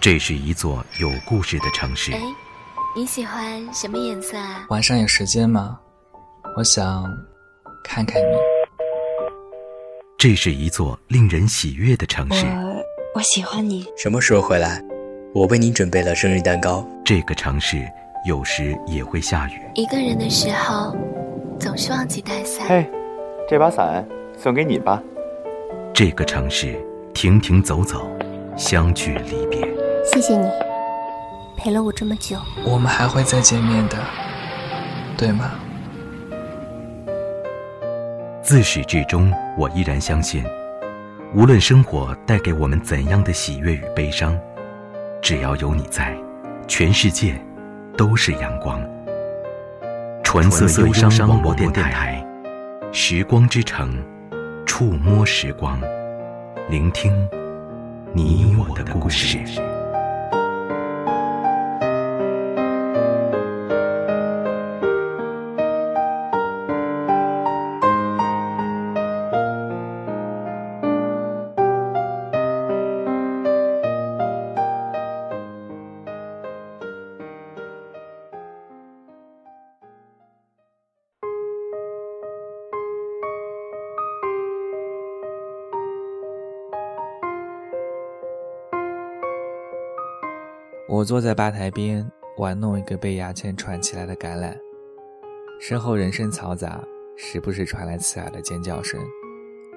这是一座有故事的城市。哎，你喜欢什么颜色啊？晚上有时间吗？我想看看你。这是一座令人喜悦的城市。我我喜欢你。什么时候回来？我为你准备了生日蛋糕。这个城市有时也会下雨。一个人的时候，总是忘记带伞。嘿，这把伞送给你吧。这个城市停停走走，相聚离别。谢谢你，陪了我这么久。我们还会再见面的，对吗？自始至终，我依然相信，无论生活带给我们怎样的喜悦与悲伤，只要有你在，全世界都是阳光。纯色忧伤广播电台，时光之城，触摸时光，聆听你我的故事。我坐在吧台边玩弄一个被牙签串起来的橄榄，身后人声嘈杂，时不时传来刺耳的尖叫声，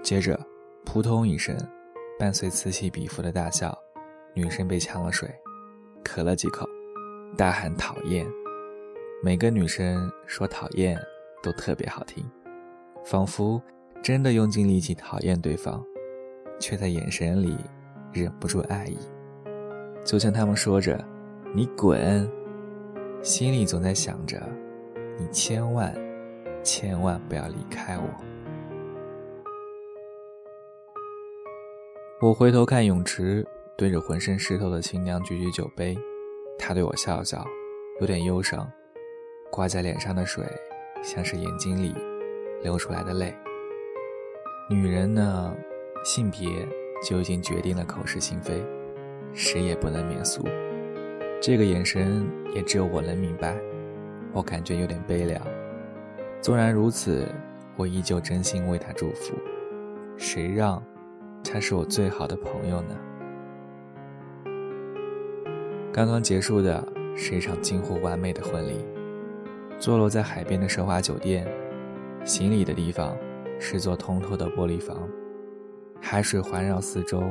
接着扑通一声，伴随此起彼伏的大笑，女生被呛了水，咳了几口，大喊讨厌。每个女生说讨厌都特别好听，仿佛真的用尽力气讨厌对方，却在眼神里忍不住爱意。就像他们说着“你滚”，心里总在想着“你千万千万不要离开我”。我回头看泳池，对着浑身湿透的新娘举举酒杯，她对我笑笑，有点忧伤，挂在脸上的水像是眼睛里流出来的泪。女人呢，性别就已经决定了口是心非。谁也不能免俗，这个眼神也只有我能明白。我感觉有点悲凉，纵然如此，我依旧真心为他祝福。谁让他是我最好的朋友呢？刚刚结束的是一场近乎完美的婚礼，坐落在海边的奢华酒店，行礼的地方是座通透的玻璃房，海水环绕四周。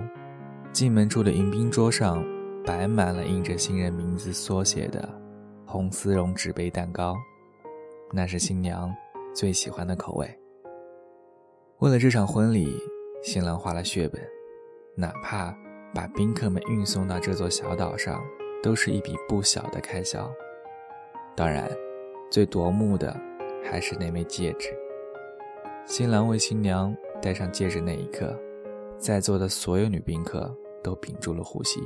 进门处的迎宾桌上摆满了印着新人名字缩写的红丝绒纸杯蛋糕，那是新娘最喜欢的口味。为了这场婚礼，新郎花了血本，哪怕把宾客们运送到这座小岛上，都是一笔不小的开销。当然，最夺目的还是那枚戒指。新郎为新娘戴上戒指那一刻，在座的所有女宾客。都屏住了呼吸，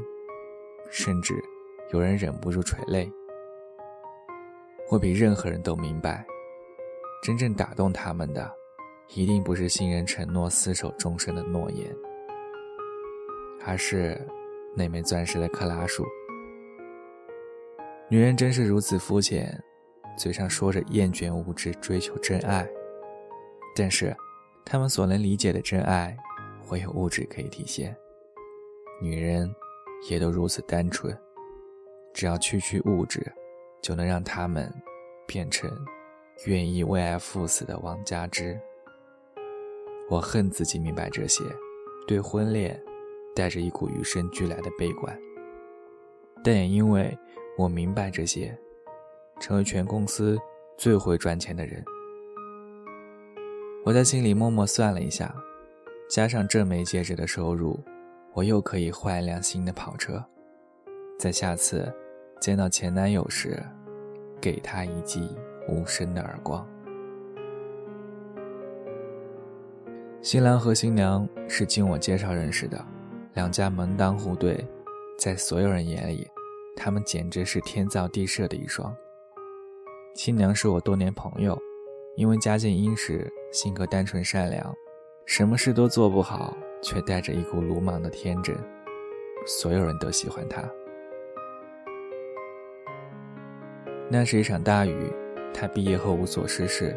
甚至有人忍不住垂泪。我比任何人都明白，真正打动他们的，一定不是新人承诺厮守终身的诺言，而是那枚钻石的克拉数。女人真是如此肤浅，嘴上说着厌倦物质，追求真爱，但是，他们所能理解的真爱，会有物质可以体现。女人也都如此单纯，只要区区物质，就能让他们变成愿意为爱赴死的王佳芝。我恨自己明白这些，对婚恋带着一股与生俱来的悲观，但也因为我明白这些，成为全公司最会赚钱的人。我在心里默默算了一下，加上这枚戒指的收入。我又可以换一辆新的跑车，在下次见到前男友时，给他一记无声的耳光。新郎和新娘是经我介绍认识的，两家门当户对，在所有人眼里，他们简直是天造地设的一双。新娘是我多年朋友，因为家境殷实，性格单纯善良，什么事都做不好却带着一股鲁莽的天真所有人都喜欢他。那是一场大雨他毕业后无所事事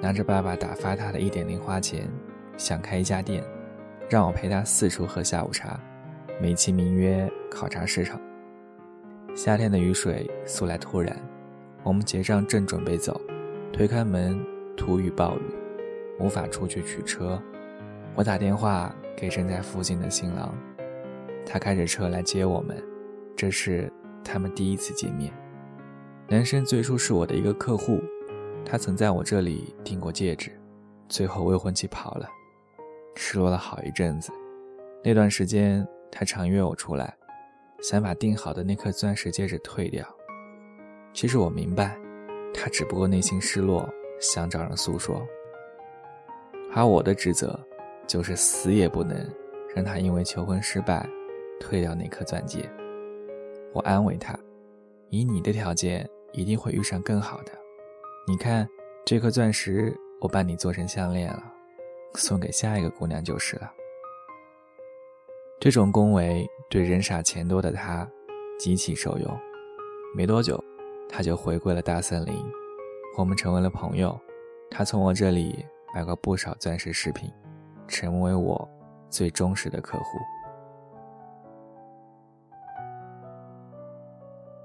拿着爸爸打发他的一点零花钱想开一家店让我陪他四处喝下午茶美其名曰考察市场夏天的雨水素来突然我们结账正准备走推开门突遇暴雨无法出去取车我打电话给正在附近的新郎，他开着车来接我们，这是他们第一次见面。男生最初是我的一个客户，他曾在我这里订过戒指，最后未婚妻跑了，失落了好一阵子。那段时间，他常约我出来，想把订好的那颗钻石戒指退掉。其实我明白，他只不过内心失落，想找人诉说。而我的职责，就是死也不能让他因为求婚失败，退掉那颗钻戒。我安慰他，以你的条件。一定会遇上更好的。你看，这颗钻石，我帮你做成项链了，送给下一个姑娘就是了。这种恭维对人傻钱多的他极其受用。没多久，他就回归了大森林，我们成为了朋友。他从我这里买过不少钻石饰品，成为我最忠实的客户。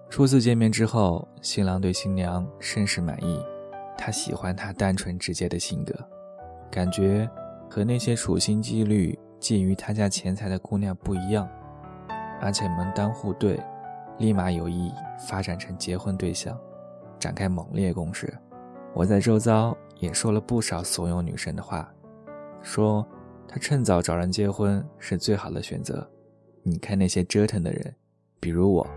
初次见面之后，新郎对新娘甚是满意，他喜欢她单纯直接的性格，感觉和那些处心积虑觊觎他家钱财的姑娘不一样，而且门当户对，立马有意发展成结婚对象，展开猛烈攻势。我在周遭也说了不少怂恿女生的话，说他趁早找人结婚是最好的选择。你看那些折腾的人，比如我。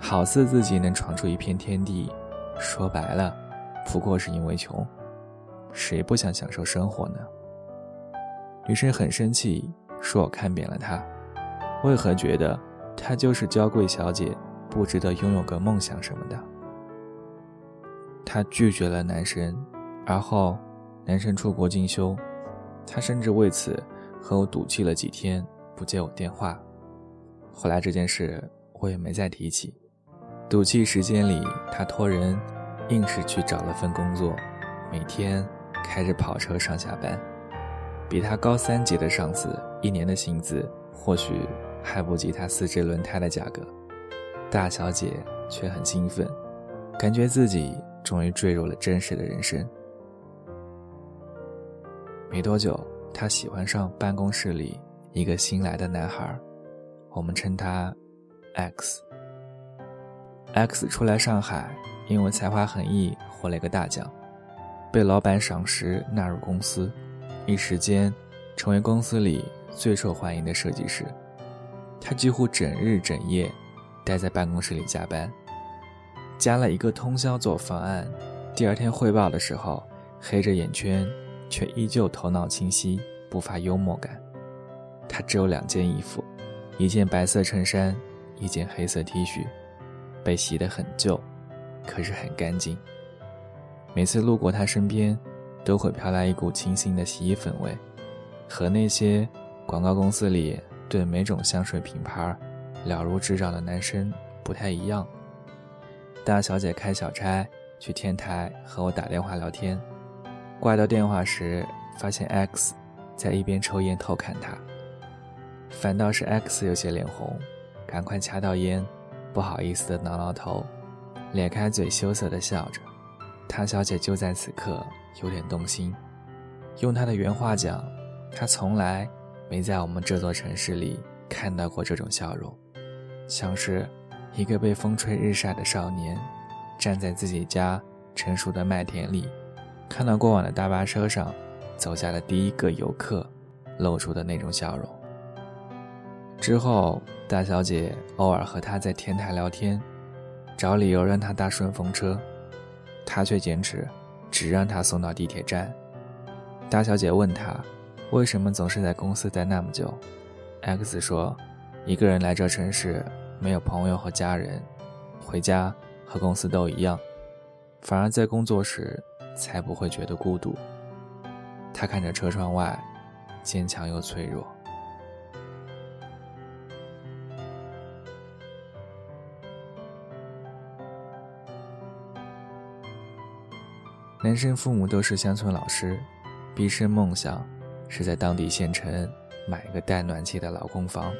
好似自己能闯出一片天地，说白了，不过是因为穷。谁不想享受生活呢？女生很生气，说我看扁了她。为何觉得她就是娇贵小姐，不值得拥有个梦想什么的？她拒绝了男生，而后男生出国进修，他甚至为此和我赌气了几天，不接我电话。后来这件事我也没再提起。赌气时间里，他托人硬是去找了份工作，每天开着跑车上下班。比他高三级的上司，一年的薪资或许还不及他四只轮胎的价格。大小姐却很兴奋，感觉自己终于坠入了真实的人生。没多久，她喜欢上办公室里一个新来的男孩，我们称他 X。X 出来上海，因为才华横溢获了一个大奖，被老板赏识纳入公司，一时间成为公司里最受欢迎的设计师。他几乎整日整夜待在办公室里加班，加了一个通宵做方案。第二天汇报的时候，黑着眼圈，却依旧头脑清晰，不乏幽默感。他只有两件衣服，一件白色衬衫，一件黑色 T 恤。被洗得很旧，可是很干净。每次路过他身边，都会飘来一股清新的洗衣粉味，和那些广告公司里对每种香水品牌了如指掌的男生不太一样。大小姐开小差去天台和我打电话聊天，挂掉电话时发现 X 在一边抽烟偷看她，反倒是 X 有些脸红，赶快掐到烟。不好意思的挠挠头，咧开嘴羞涩的笑着。唐小姐就在此刻有点动心。用她的原话讲，她从来没在我们这座城市里看到过这种笑容，像是一个被风吹日晒的少年，站在自己家成熟的麦田里，看到过往的大巴车上走下的第一个游客露出的那种笑容。之后，大小姐偶尔和他在天台聊天，找理由让他搭顺风车，他却坚持只让他送到地铁站。大小姐问他，为什么总是在公司待那么久？X 说，一个人来这城市，没有朋友和家人，回家和公司都一样，反而在工作时才不会觉得孤独。他看着车窗外，坚强又脆弱。男生父母都是乡村老师，毕生梦想是在当地县城买个带暖气的老公房，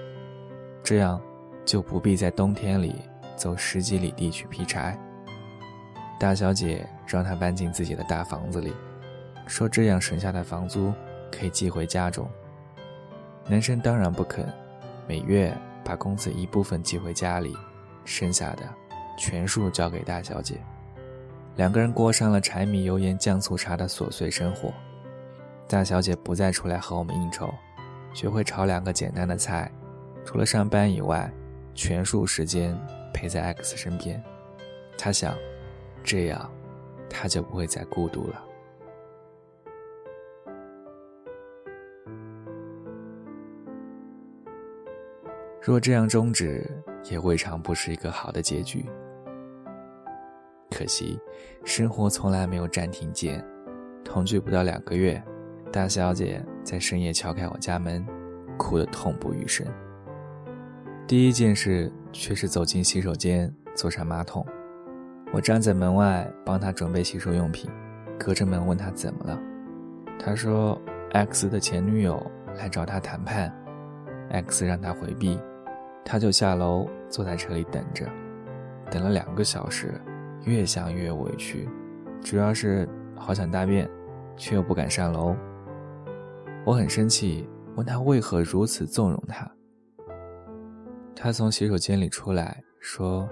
这样就不必在冬天里走十几里地去劈柴。大小姐让他搬进自己的大房子里，说这样省下的房租可以寄回家中。男生当然不肯，每月把工资一部分寄回家里，剩下的全数交给大小姐。两个人过上了柴米油盐酱醋茶的琐碎生活。大小姐不再出来和我们应酬，学会炒两个简单的菜，除了上班以外，全数时间陪在 X 身边。她想，这样，他就不会再孤独了。若这样终止，也未尝不是一个好的结局。可惜，生活从来没有暂停键。同居不到两个月，大小姐在深夜敲开我家门，哭得痛不欲生。第一件事却是走进洗手间，坐上马桶。我站在门外帮他准备洗漱用品，隔着门问他怎么了。他说：“X 的前女友来找他谈判，X 让他回避，他就下楼坐在车里等着，等了两个小时。”越想越委屈，主要是好想大便，却又不敢上楼。我很生气，问他为何如此纵容他。他从洗手间里出来说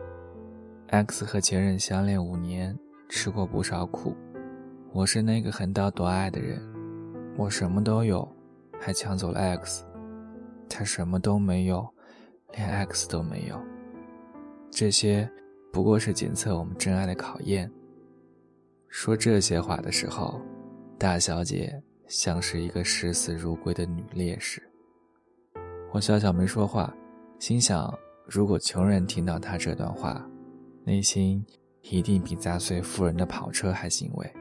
：“X 和前任相恋五年，吃过不少苦。我是那个横刀夺爱的人，我什么都有，还抢走了 X。他什么都没有，连 X 都没有。这些。”不过是检测我们真爱的考验。说这些话的时候，大小姐像是一个视死如归的女烈士。我笑笑没说话，心想：如果穷人听到她这段话，内心一定比砸碎富人的跑车还欣慰。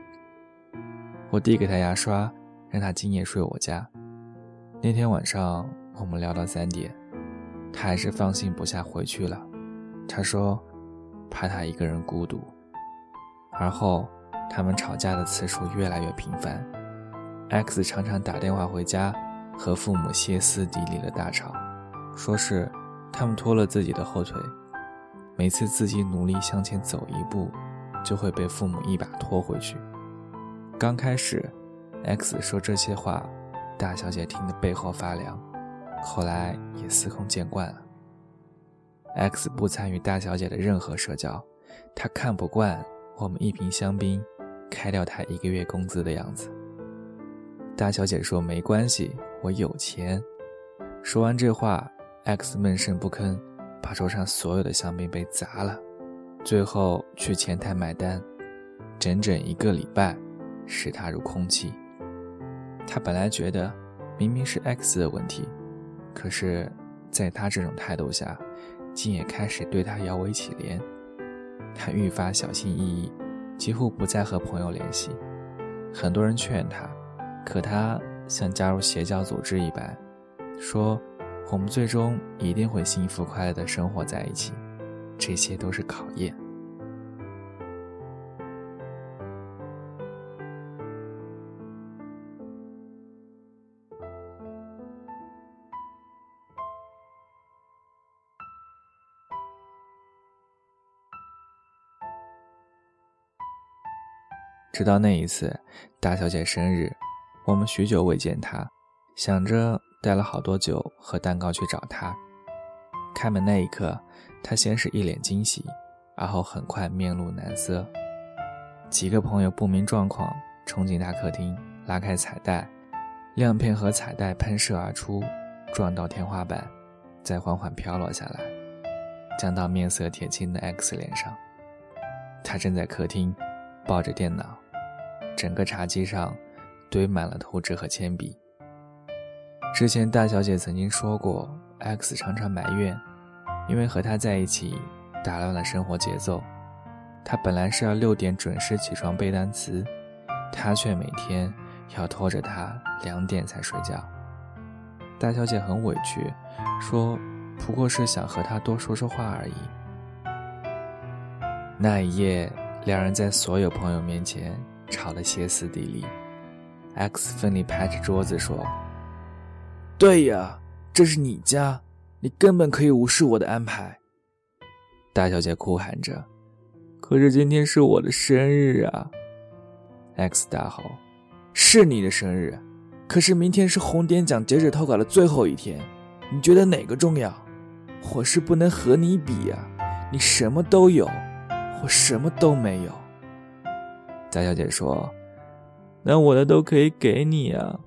我递给他牙刷，让他今夜睡我家。那天晚上我们聊到三点，他还是放心不下回去了。他说。怕他一个人孤独，而后他们吵架的次数越来越频繁。X 常常打电话回家，和父母歇斯底里的大吵，说是他们拖了自己的后腿，每次自己努力向前走一步，就会被父母一把拖回去。刚开始，X 说这些话，大小姐听得背后发凉，后来也司空见惯了。X 不参与大小姐的任何社交，他看不惯我们一瓶香槟开掉他一个月工资的样子。大小姐说：“没关系，我有钱。”说完这话，X 闷声不吭，把桌上所有的香槟杯砸了，最后去前台买单，整整一个礼拜，视他如空气。他本来觉得明明是 X 的问题，可是在他这种态度下。竟也开始对他摇尾乞怜，他愈发小心翼翼，几乎不再和朋友联系。很多人劝他，可他像加入邪教组织一般，说：“我们最终一定会幸福快乐的生活在一起，这些都是考验。”直到那一次，大小姐生日，我们许久未见她，想着带了好多酒和蛋糕去找她。开门那一刻，她先是一脸惊喜，而后很快面露难色。几个朋友不明状况，冲进大客厅，拉开彩带，亮片和彩带喷射而出，撞到天花板，再缓缓飘落下来，降到面色铁青的 X 脸上。他正在客厅，抱着电脑。整个茶几上堆满了图纸和铅笔。之前大小姐曾经说过，X 常常埋怨，因为和他在一起打乱了生活节奏。他本来是要六点准时起床背单词，他却每天要拖着他两点才睡觉。大小姐很委屈，说不过是想和他多说说话而已。那一夜，两人在所有朋友面前。吵得歇斯底里。X 奋力拍着桌子说：“对呀，这是你家，你根本可以无视我的安排。”大小姐哭喊着：“可是今天是我的生日啊！”X 大吼：“是你的生日，可是明天是红点奖截止投稿的最后一天，你觉得哪个重要？我是不能和你比呀，你什么都有，我什么都没有。”大小姐说。那我的都可以给你啊。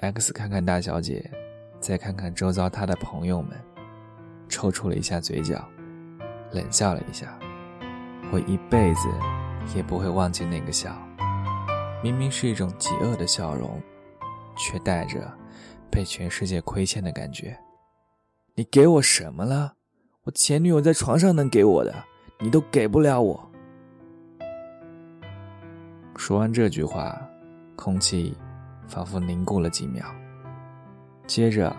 X 看看大小姐，再看看周遭她的朋友们，抽搐了一下嘴角，冷笑了一下。我一辈子也不会忘记那个笑，明明是一种极恶的笑容，却带着被全世界亏欠的感觉。你给我什么了？我前女友在床上能给我的，你都给不了我。说完这句话，空气仿佛凝固了几秒。接着，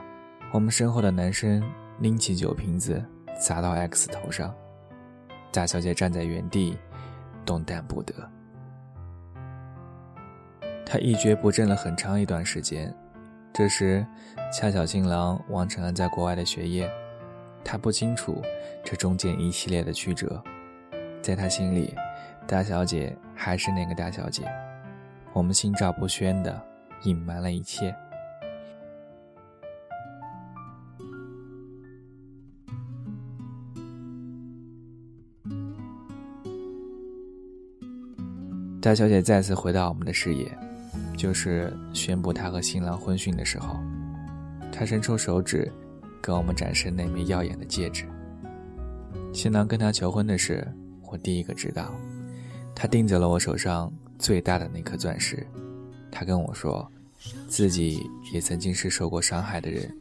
我们身后的男生拎起酒瓶子砸到 X 头上，大小姐站在原地，动弹不得。她一蹶不振了很长一段时间。这时，恰巧新郎完成了在国外的学业，他不清楚这中间一系列的曲折，在他心里。大小姐还是那个大小姐，我们心照不宣的隐瞒了一切。大小姐再次回到我们的视野，就是宣布她和新郎婚讯的时候，她伸出手指，给我们展示那枚耀眼的戒指。新郎跟她求婚的事，我第一个知道。他盯着了我手上最大的那颗钻石，他跟我说，自己也曾经是受过伤害的人。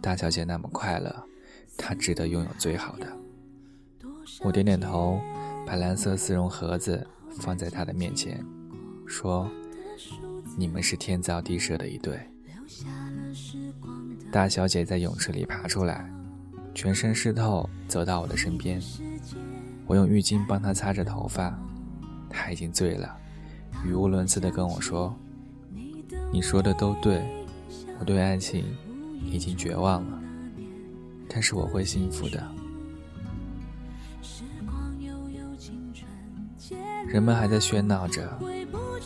大小姐那么快乐，她值得拥有最好的。我点点头，把蓝色丝绒盒子放在她的面前，说：“你们是天造地设的一对。”大小姐在泳池里爬出来，全身湿透，走到我的身边，我用浴巾帮她擦着头发。她已经醉了，语无伦次地跟我说：“你说的都对，我对爱情已经绝望了，但是我会幸福的。”人们还在喧闹着，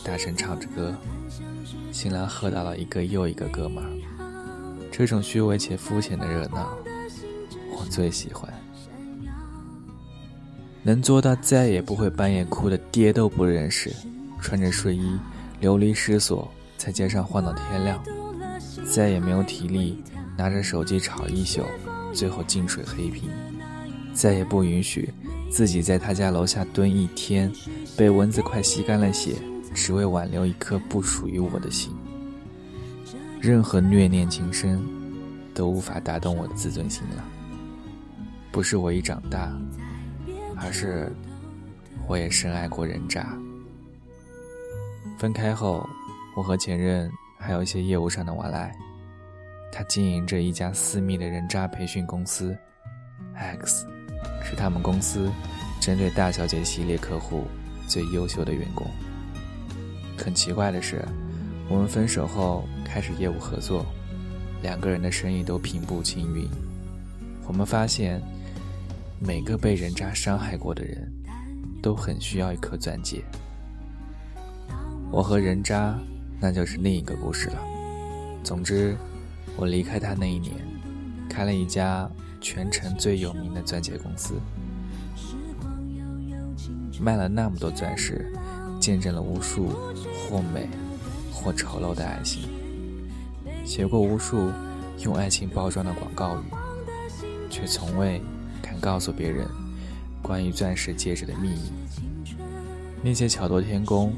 大声唱着歌，新郎喝到了一个又一个哥们儿。这种虚伪且肤浅的热闹，我最喜欢。能做到再也不会半夜哭的爹都不认识，穿着睡衣流离失所，在街上晃到天亮，再也没有体力拿着手机吵一宿，最后进水黑屏，再也不允许自己在他家楼下蹲一天，被蚊子快吸干了血，只为挽留一颗不属于我的心。任何虐恋情深，都无法打动我的自尊心了。不是我一长大。而是，我也深爱过人渣。分开后，我和前任还有一些业务上的往来。他经营着一家私密的人渣培训公司，X 是他们公司针对大小姐系列客户最优秀的员工。很奇怪的是，我们分手后开始业务合作，两个人的生意都平步青云。我们发现。每个被人渣伤害过的人，都很需要一颗钻戒。我和人渣，那就是另一个故事了。总之，我离开他那一年，开了一家全城最有名的钻戒公司，卖了那么多钻石，见证了无数或美或丑陋的爱情，写过无数用爱情包装的广告语，却从未。敢告诉别人关于钻石戒指的秘密，那些巧夺天工，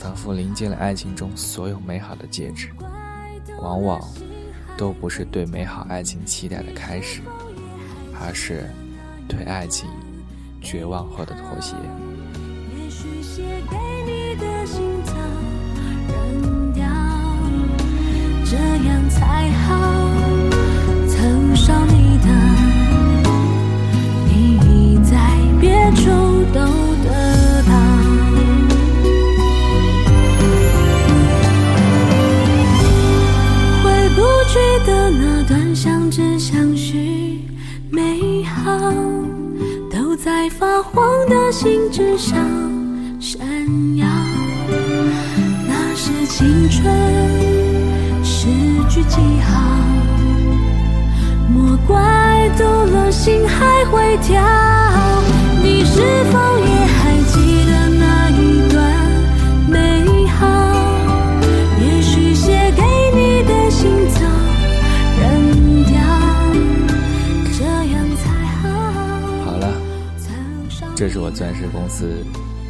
仿佛临近了爱情中所有美好的戒指，往往都不是对美好爱情期待的开始，而是对爱情绝望后的妥协。这样才好。别处都得到。之上闪耀。那是青春诗句记号，莫怪读了心还会跳。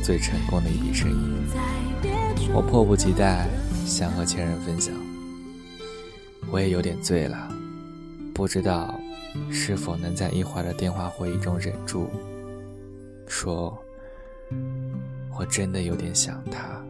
最成功的一笔生意，我迫不及待想和前任分享。我也有点醉了，不知道是否能在一会儿的电话会议中忍住，说我真的有点想他。